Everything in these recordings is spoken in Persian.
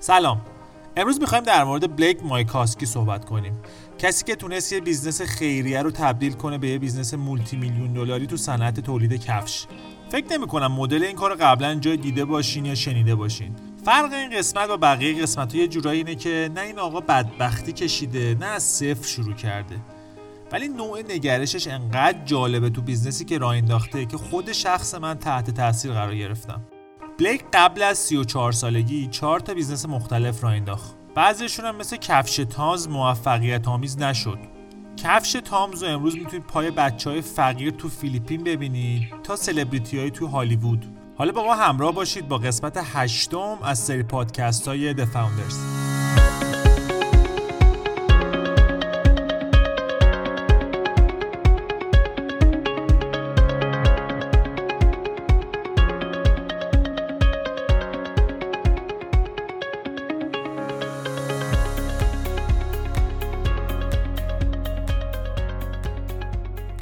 سلام. امروز می‌خوایم در مورد بلیک مایکاسکی صحبت کنیم. کسی که تونست یه business خیریه رو تبدیل کنه به یه business multi میلیون دلاری تو صنعت تولید کفش. فکر نمی کنم مدل این کار قبلا جایی دیده باشین یا شنیده باشین. فرق این قسمت با بقیه قسمت ها یه جورایی اینه که نه این آقا بدبختی کشیده نه از صفر شروع کرده. ولی نوع نگرشش انقدر جالبه تو business ی که راه انداخته که خود شخص من تحت تاثیر قرار گرفتم. بلیک قبل از 34 سالگی 4 تا business مختلف راه انداخت. بعضیشون هم مثل کفش تامز موفقیت آمیز نشد. کفش تامز رو امروز می‌تونید پای بچه های فقیر تو فیلیپین ببینید تا سلبریتی های تو هالیوود. حالا با ما همراه باشید با قسمت هشتم از سری پادکست های The Founders.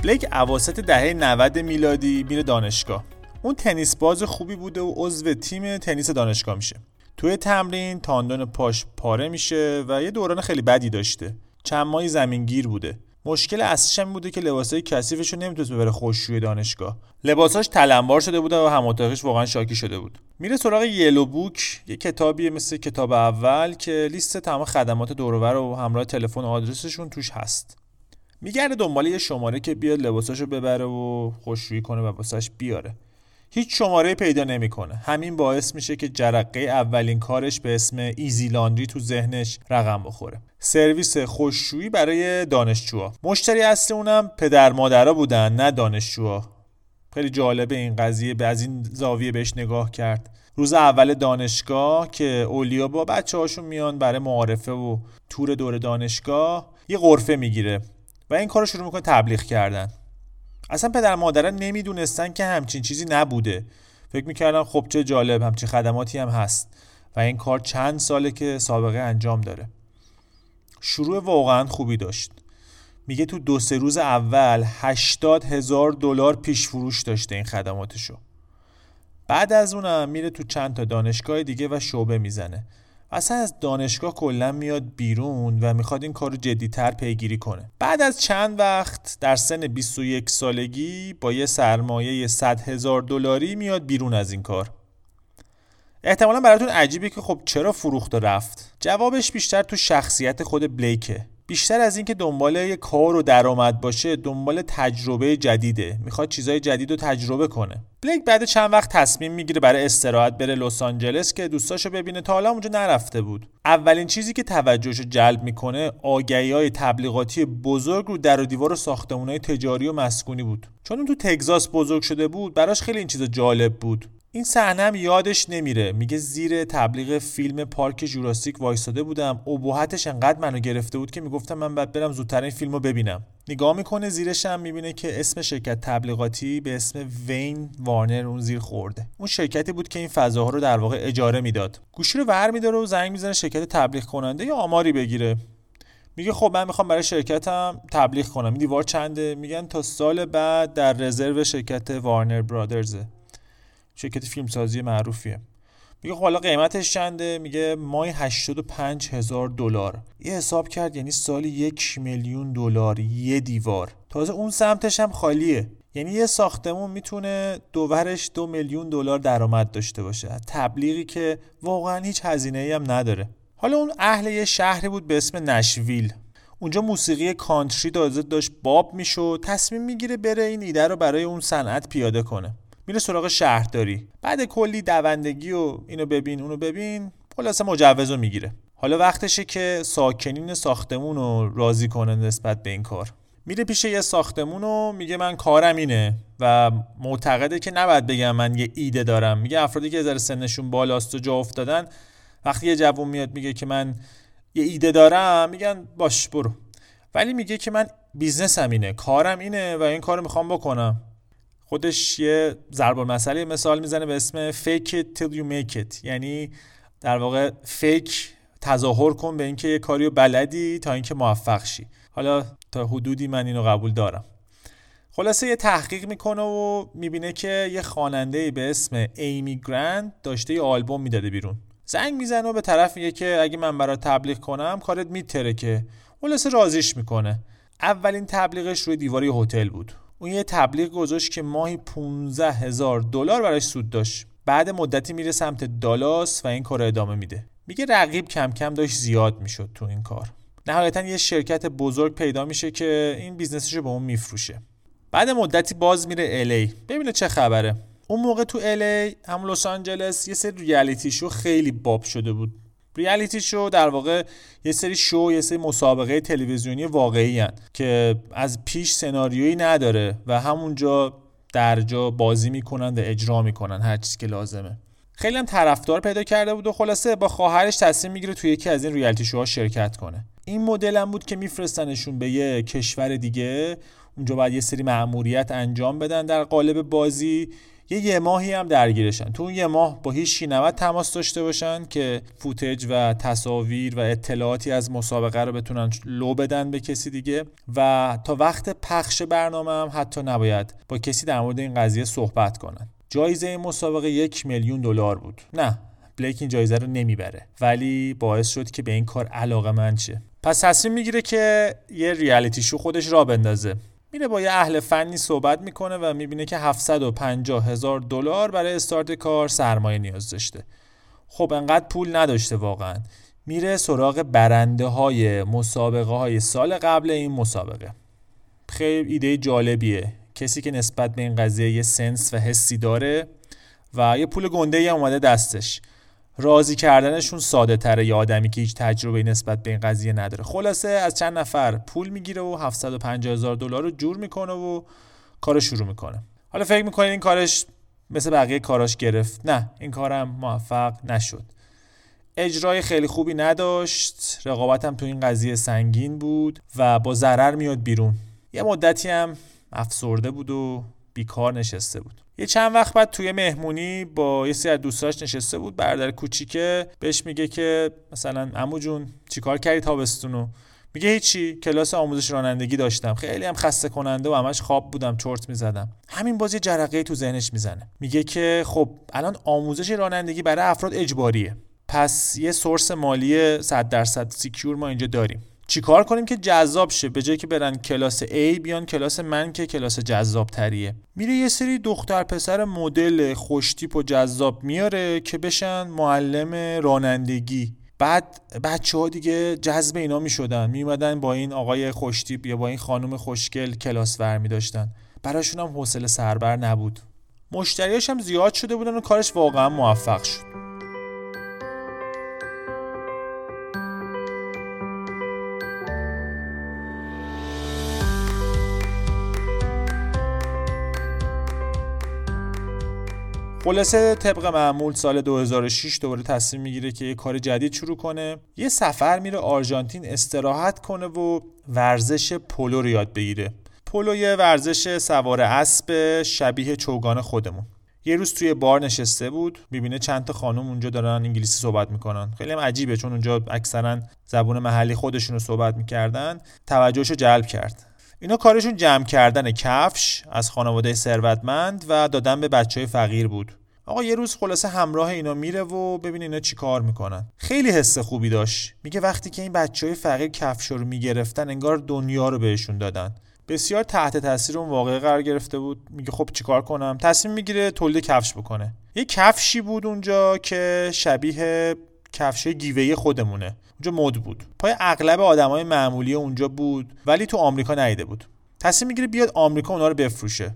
بلیک اواسط دهه 90 میلادی میره دانشگاه. اون تنیس باز خوبی بوده و عضو تیم تنیس دانشگاه میشه. توی تمرین تاندون پاش پاره میشه و یه دوران خیلی بدی داشته. چند ماهی زمینگیر بوده. مشکل اصلیش هم بوده که لباسای کثیفش رو نمی‌تونست ببره خوششوی دانشگاه. لباساش تلمبار شده بوده و هم واقعا شاکی شده بود. میره سراغ یلو بوک یه کتابیه مثل کتاب اول که لیست تمام خدمات دورور و همراه تلفن و آدرسشون توش هست. میگرده دنبال یه شماره که بیاد لباساشو ببره و خوشرویی کنه و واسش بیاره. هیچ شماره پیدا نمی‌کنه. همین باعث میشه که جرقه اولین کارش به اسم ایزی لاندری تو ذهنش رقم بخوره. سرویس خوششویی برای دانشجوها. مشتری اصلی اونم پدر مادرها بودن نه دانشجوها. خیلی جالبه این قضیه. به از این زاویه بهش نگاه کرد. روز اول دانشگاه که اولیا با بچه هاشون میان برای معارفه و تور دور دانشگاه یه غرفه می‌گیره. و این کار رو شروع می‌کنه تبلیغ کردن. اصلا پدر مادران نمی‌دونستن که همچین چیزی نبوده. فکر می‌کردن خب چه جالب همچین خدماتی هم هست. و این کار چند ساله که سابقه انجام داره. شروع واقعا خوبی داشت. میگه تو دو سه روز اول 80 هزار دلار پیش فروش داشته این خدماتشو. بعد از اونم میره تو چند تا دانشگاه دیگه و شعبه می‌زنه. اصلا از دانشگاه کلا میاد بیرون و می‌خواد این کار رو جدیتر پیگیری کنه. بعد از چند وقت در سن 21 سالگی با یه سرمایه 100 هزار دلاری میاد بیرون از این کار. احتمالا براتون عجیبه که خب چرا فروخت رفت؟ جوابش بیشتر تو شخصیت خود بلیکه. بیشتر از اینکه دنبال یه کار و درآمد باشه دنبال تجربه جدیده. می‌خواد چیزای جدید رو تجربه کنه. بلیک بعد چند وقت تصمیم می‌گیره برای استراحت بره لس آنجلس که دوستاشو ببینه تا حالا اونجا نرفته بود. اولین چیزی که توجهشو جلب می‌کنه آگهی های تبلیغاتی بزرگ رو در و دیوار ساختمونای تجاری و مسکونی بود. چون اون تو تگزاس بزرگ شده بود براش خیلی این چیزا جالب بود. این صحنه یادش نمیره. میگه زیر تبلیغ فیلم پارک جوراسیک وایساده بودم. ابهتش انقدر منو گرفته بود که می‌گفتم من باید برم زودتر این فیلم ببینم. نگاه می‌کنه زیرش هم می‌بینه که اسم شرکت تبلیغاتی به اسم وین وارنر اون زیر خورده. اون شرکتی بود که این فضاها رو در واقع اجاره می‌داد. گوشی رو ور میداره و زنگ می‌زنه شرکت تبلیغ کننده یا آماری بگیره. میگه خب من می‌خوام برای شرکتم تبلیغ کنم. دیوار چنده؟ میگن تا سال بعد در رزرو شرکت وارنر برادرزه. شرکت فیلمسازی معروفیه. میگه خب حالا قیمتش چنده؟ میگه مای 85 هزار دلار. یه حساب کرد یعنی سالی یک میلیون دلار یه دیوار. تازه اون سمتش هم خالیه. یعنی یه ساختمون می‌تونه دوورش دو میلیون دلار درآمد داشته باشه. تبلیغی که واقعا هیچ هزینه ای هم نداره. حالا اون اهل یه شهری بود به اسم نشویل. اونجا موسیقی کانتری تازه داشت باب می‌شد تصمیم می‌گیره بره این ایده رو برای اون صنعت پیاده کنه. میره سراغ شهرداری. بعد کلی دوندگی و اینو ببین اونو ببین خلاصه مجوز رو می‌گیره. حالا وقتشه که ساکنین ساختمون رو راضی کنه نسبت به این کار. میره پیش یه ساختمون و میگه من کارم اینه و معتقده که نباید بگم من یه ایده دارم. میگه افرادی که ذره سنشون بالاست و جا افتادن وقتی یه جوون میاد میگه که من یه ایده دارم میگن باش برو. ولی میگه که من بیزنسم اینه کارم اینه و این کارو می‌خوام بکنم. خودش یه ضرب المثلی مثال می‌زنه به اسم fake it till you make it. یعنی در واقع فیک تظاهر کن به اینکه یه کاری رو بلدی تا اینکه موفق شی. حالا تا حدودی من اینو قبول دارم. خلاصه یه تحقیق می‌کنه و می‌بینه که یه خواننده به اسم ایمی گرند داشته یه آلبوم می‌داده بیرون. زنگ می‌زنه و به طرف میگه که اگه من برات تبلیغ کنم کارت میتره که. خلاصه راضیش می‌کنه. اولین تبلیغش روی دیواری هتل بود. اون یه تبلیغ گذاشت که ماهی 15 هزار دلار براش سود داشت. بعد مدتی میره سمت دالاس و این کار ادامه میده. میگه رقیب کم کم داشت زیاد می‌شد تو این کار. نهایتا یه شرکت بزرگ پیدا میشه که این business ش رو به اون میفروشه. بعد مدتی باز میره LA ببینه چه خبره. اون موقع تو LA همون لس آنجلس یه سری reality show خیلی باب شده بود. ریالیتی شو در واقع یه سری شو یه سری مسابقه تلویزیونی واقعی هن که از پیش سناریویی نداره و همونجا درجا بازی می‌کنن و اجرا می‌کنن هر چیزی که لازمه. خیلی هم طرفدار پیدا کرده بود و خلاصه با خواهرش تصمیم می‌گیره توی یکی از این ریالیتی شوها شرکت کنه. این مدل هم بود که میفرستنشون به یه کشور دیگه. اونجا باید یه سری مأموریت انجام بدن در قالب بازی. یه یه ماهی هم درگیرشن. تو اون یه ماه با هیچ نباید تماس داشته باشن که فوتج و تصاویر و اطلاعاتی از مسابقه رو بتونن لو بدن به کسی دیگه. و تا وقت پخش برنامه هم حتی نباید با کسی در مورد این قضیه صحبت کنن. جایزه این مسابقه یک میلیون دلار بود. نه بلیک این جایزه رو نمی‌بره. ولی باعث شد که به این کار علاقه من شه. پس تصمیم می‌گیره که یه ریالیتی شو خودش را بندازه. میره با یه اهل فنی صحبت می‌کنه و می‌بینه که 750 هزار دلار برای استارت کار سرمایه نیاز داشته. خب انقدر پول نداشته واقعا. میره سراغ برنده های مسابقه های سال قبل این مسابقه. خیلی ایده جالبیه. کسی که نسبت به این قضیه یه سنس و حسی داره و یه پول گنده ای اومده دستش. راضی کردنشون ساده تره یه آدمی که هیچ تجربه نسبت به این قضیه نداره. خلاصه از چند نفر پول می‌گیره و 750 هزار دلار رو جور می‌کنه و کارو شروع می‌کنه. حالا فکر می‌کنه این کارش مثل بقیه کاراش گرفت؟ نه این کارم موفق نشد. اجرای خیلی خوبی نداشت رقابتم تو این قضیه سنگین بود و با ضرر میاد بیرون. یه مدتی هم افسرده بود و بیکار نشسته بود. یه چند وقت بعد توی مهمونی با یه سری از دوستاش نشسته بود. برادر کوچیکه بهش میگه که مثلا عمو جون چیکار کردی تابستونو میگه هیچی کلاس آموزش رانندگی داشتم. خیلی هم خسته کننده و همش خواب بودم چرت می‌زدم. همین بازی جرقه تو ذهنش می‌زنه. میگه که خب الان آموزش رانندگی برای افراد اجباریه. پس یه source مالی 100 درصد secure ما اینجا داریم. چیکار کنیم که جذاب شه؟ به جای که برن کلاس A بیان کلاس من که کلاس جذاب تریه میره یه سری دختر پسر مدل خوشتیپ و جذاب میاره که بشن معلم رانندگی. بعد بچه ها دیگه جذب اینا می شدن با این آقای خوشتیپ یا با این خانم خوشگل کلاس ور می داشتن براشون هم حوصله سربر نبود. مشتریاش هم زیاد شده بودن و کارش واقعا موفق شد. خلاصه طبق معمول سال 2006 دوباره تصمیم می‌گیره که یه کار جدید شروع کنه. یه سفر میره آرژانتین استراحت کنه و ورزش پولو رو یاد بگیره. پولو یه ورزش سوار اسب شبیه چوگان خودمون. یه روز توی بار نشسته بود می‌بینه چند تا خانم اونجا دارن انگلیسی صحبت می‌کنن. خیلی هم عجیبه چون اونجا اکثرا زبون محلی خودشون رو صحبت می‌کردن. توجهش رو جلب کرد. اینا کارشون جمع کردن کفش از خانواده ثروتمند و دادن به بچه های فقیر بود. آقا یه روز خلاصه همراه اینا میره و ببین اینا چی کار می‌کنن. خیلی حس خوبی داشت. میگه وقتی که این بچه های فقیر کفش رو می‌گرفتن انگار دنیا رو بهشون دادن. بسیار تحت تاثیر اون واقعه قرار گرفته بود. میگه خب چیکار کنم؟ تصمیم می‌گیره تولید کفش بکنه. یه کفشی بود اونجا که شبیه کفش گیوهی خودمونه. اونجا مد بود. پای اغلب آدمای معمولی اونجا بود ولی تو آمریکا نیده بود. تصمیم می‌گیره بیاد آمریکا اونا رو بفروشه.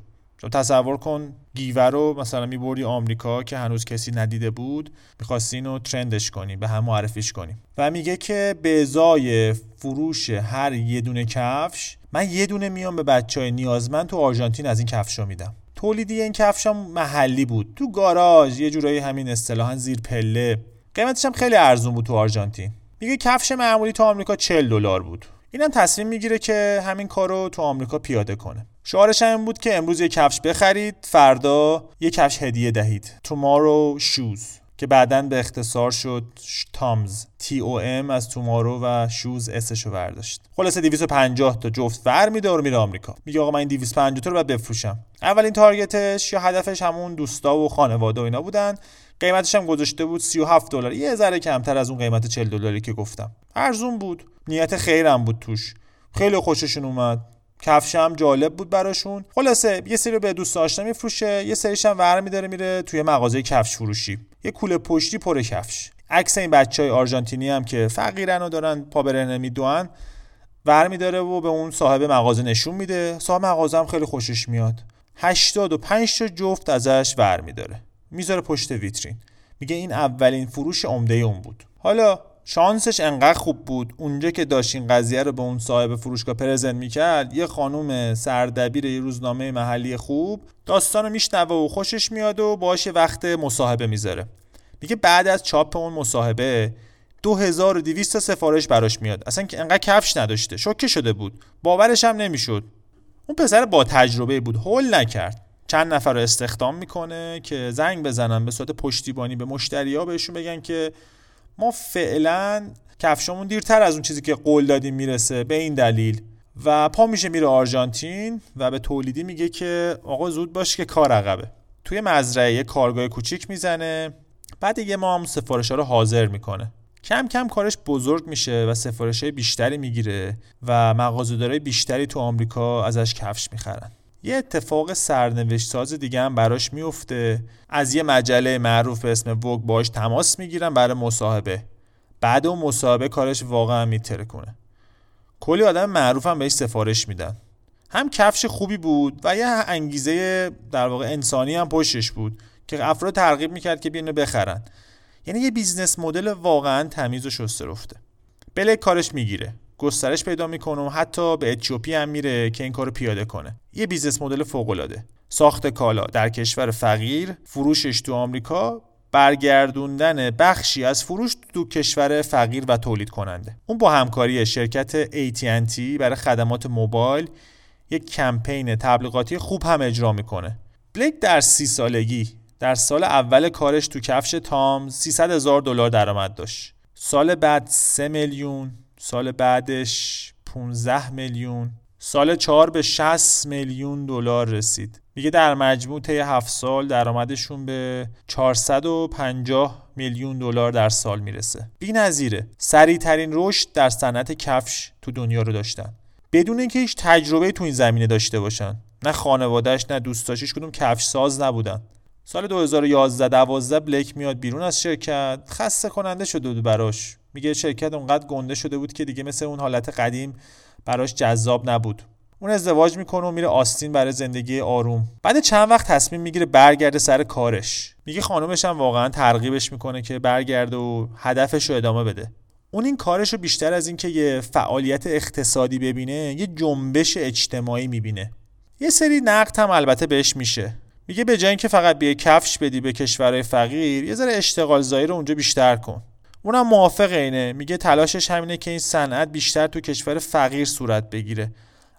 تصور کن گیوه رو مثلا میبردی آمریکا که هنوز کسی ندیده بود می‌خواستی اینو ترندش کنی به هم معرفیش کنی. و میگه که به ازای فروش هر یه دونه کفش من یه دونه میام به بچه های نیازمند تو آرژانتین از این کفش رو میدم. تولیدی این کفش هم محلی بود. تو گاراژ یه جورایی همین اصطلاحا زیر پله. قیمتش هم خیلی ارزون بود تو آرژانتین. میگه کفش معمولی تو آمریکا 40 دلار بود. اینم تصمیم می‌گیره که همین کارو تو آمریکا پیاده کنه. شعارش این بود که امروز یه کفش بخرید فردا یه کفش هدیه دهید. Tomorrow shoes که بعدا به اختصار شد تامز T O M از تومارو و شوز اسشو برداشت. خلاصه 250 تا جفت ور میده و میره آمریکا. میگه آقا من این 250 تا رو باید بفروشم. اولین تارگتش یا هدفش همون دوستا و خانواده و اینا بودن. قیمتش هم گذاشته بود 37 دلار. یه ذره کمتر از اون قیمت 40 دلاری که گفتم. ارزون بود. نیت خیرم بود توش. خیلی خوششون اومد. کفش هم جالب بود براشون. خلاصه یه سری به دوست آشنا میفروشه. یه سریش هم ور میداره میره توی مغازه کفش فروشی. یه کوله پشتی پر کفش. عکس این بچه های آرژانتینی هم که فقیرن و دارن پا برهنه میدوان ور میداره و به اون صاحب مغازه نشون میده. صاحب مغازه هم خیلی خوشش میاد. 85 تا جفت ازش ور میداره می‌ذاره پشت ویترین. میگه این اولین فروش عمده اون بود. حالا شانسش انقدر خوب بود. اونجا که داشت این قضیه رو به اون صاحب فروشگاه پرزنت می‌کرد یه خانوم سردبیر یه روزنامه محلی خوب داستان رو میشنوه و خوشش میاد و باش وقت مصاحبه می‌ذاره. میگه بعد از چاپ اون مصاحبه 2200 تا سفارش براش میاد. اصلا که انقدر کفش نداشته. شوکه شده بود. باورش هم نمی‌شد. اون پسر با تجربه بود. هول نکرد. چند نفر رو استخدام می‌کنه که زنگ بزنن به صورت پشتیبانی به مشتریا بهشون بگن که ما فعلا کفشمون دیرتر از اون چیزی که قول دادیم می‌رسه به این دلیل. و پا میشه میره آرژانتین و به تولیدی میگه که آقا زود باش که کار عقبه. توی مزرعه یه کارگاه کوچیک می‌زنه بعد یه ما هم سفارش ها رو حاضر می‌کنه. کم کم کارش بزرگ میشه و سفارش های بیشتری می‌گیره و مغازه‌دارای بیشتری تو آمریکا ازش کفش می‌خرن. یه اتفاق سرنوشت ساز دیگه هم براش میفته از یه مجله معروف به اسم Vogue باش تماس می‌گیرن برای مصاحبه. بعد اون مصاحبه کارش واقعا می‌ترکونه کلی آدم معروف هم بهش سفارش میدن. هم کفش خوبی بود و یه انگیزه در واقع انسانی هم پشتش بود که افراد ترغیب می‌کرد که بیانو بخرن. یعنی یه business model واقعا تمیز و شسته رفته. بله کارش می‌گیره. گسترش پیدا می‌کنه و حتی به اتیوپی هم میره که این کارو پیاده کنه. یه business model فوق العاده ساخت کالا در کشور فقیر فروشش تو آمریکا برگردوندن بخشی از فروش تو کشور فقیر و تولید کننده اون با همکاری شرکت AT&T برای خدمات موبایل یک کمپین تبلیغاتی خوب هم اجرا می‌کنه. بلیک در سی سالگی در سال اول کارش تو کفش تامز 300 هزار دلار درآمد داشت. سال بعد 3 میلیون سال بعدش 15 میلیون. سال 4 به 60 میلیون دلار رسید. میگه در مجموع طی 7 سال درآمدشون به 450 میلیون دلار در سال می‌رسه. بی‌نظیره. سریع ترین رشد در صنعت کفش تو دنیا رو داشتن. بدون اینکه هیچ تجربه تو این زمینه داشته باشن. نه خانوادهش نه دوستاشش کدوم کفش ساز نبودن. سال 2011 12 بلیک میاد بیرون از شرکت. خسته کننده شده بود براش. میگه شرکت اونقدر گنده شده بود که دیگه مثل اون حالت قدیم براش جذاب نبود. اون ازدواج می‌کنه و میره آستین برای زندگی آروم. بعد چند وقت تصمیم می‌گیره برگرده سر کارش. میگه خانومش هم واقعا ترغیبش می‌کنه که برگرده و هدفش رو ادامه بده. اون این کارش رو بیشتر از اینکه یه فعالیت اقتصادی ببینه یه جنبش اجتماعی می‌بینه. یه سری نقد هم البته بهش میشه. میگه به جای اینکه فقط بیای کفش بدی به کشورهای فقیر یه ذره اشتغال زایی رو اونجا بیشتر کن. اونم موافق اینه. میگه تلاشش همینه که این صنعت بیشتر تو کشور فقیر صورت بگیره.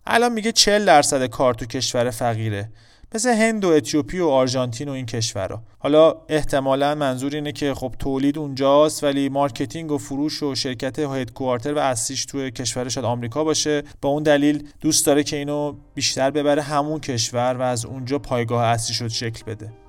الان میگه 40 درصد کار تو کشور فقیره. مثل هند و اتیوپی و آرژانتین و این کشورها حالا احتمالا منظور اینه که خب تولید اونجاست ولی marketing و فروش و شرکت headquarter اصلیش توی کشور شاید آمریکا باشه. با اون دلیل دوست داره که اینو بیشتر ببره همون کشور و از اونجا پایگاه اصلی‌شو شکل بده.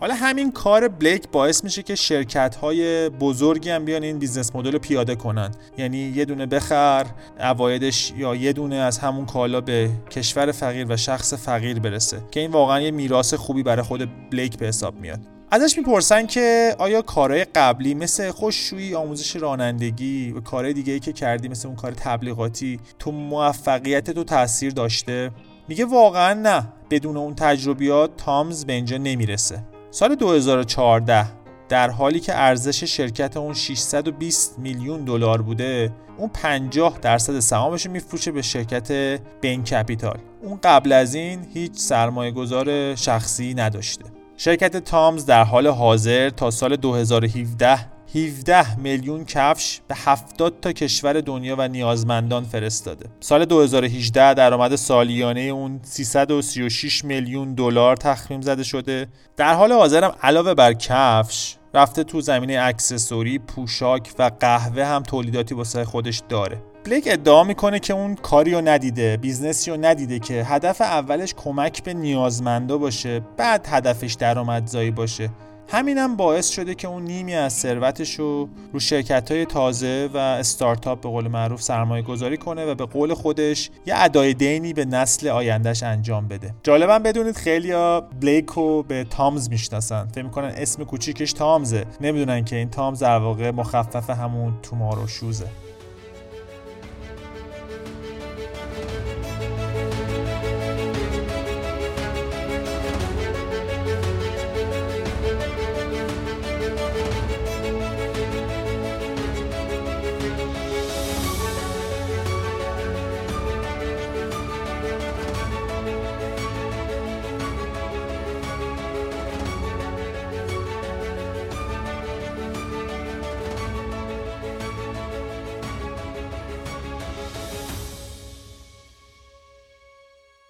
حالا همین کار بلیک باعث میشه که شرکت های بزرگی هم بیان این business model رو پیاده کنن. یعنی یه دونه بخر عوایدش یا یه دونه از همون کالا به کشور فقیر و شخص فقیر برسه که این واقعا یه میراث خوبی برای خود بلیک به حساب میاد. ازش می‌پرسن که آیا کارهای قبلی مثل خشکشویی آموزش رانندگی و کارهای دیگه ای که کردی مثل اون کار تبلیغاتی تو موفقیت تو تاثیر داشته؟ میگه واقعا نه. بدون اون تجربیات تامز به اینجا نمی‌رسه. سال 2014 در حالی که ارزش شرکت اون 620 میلیون دلار بوده اون 50 درصد سهامش میفروشه به شرکت بین کپیتال. اون قبل از این هیچ سرمایه گذار شخصی نداشته. شرکت تامز در حال حاضر تا سال 2017 17 میلیون کفش به 70 تا کشور دنیا و نیازمندان فرستاده. سال 2018 درآمد سالیانه اون 336 میلیون دلار تخمین زده شده. در حال حاضرم علاوه بر کفش رفته تو زمینه اکسسوری، پوشاک و قهوه هم تولیداتی واسه خودش داره. بلیک ادعا می‌کنه که اون کاری رو ندیده business ی رو ندیده که هدف اولش کمک به نیازمندا باشه بعد هدفش درآمدزایی باشه همینم باعث شده که اون نیمی از ثروتش رو رو شرکت های تازه و استارتاپ به قول معروف سرمایه گذاری کنه و به قول خودش یه ادای دینی به نسل آیندهش انجام بده. جالبه بدونید خیلیا بلیک رو به تامز می‌شناسن. فکر می‌کنن اسم کوچیکش تامزه. نمی‌دونن که این تامز در واقع مخفف همون tomorrow shoes ه.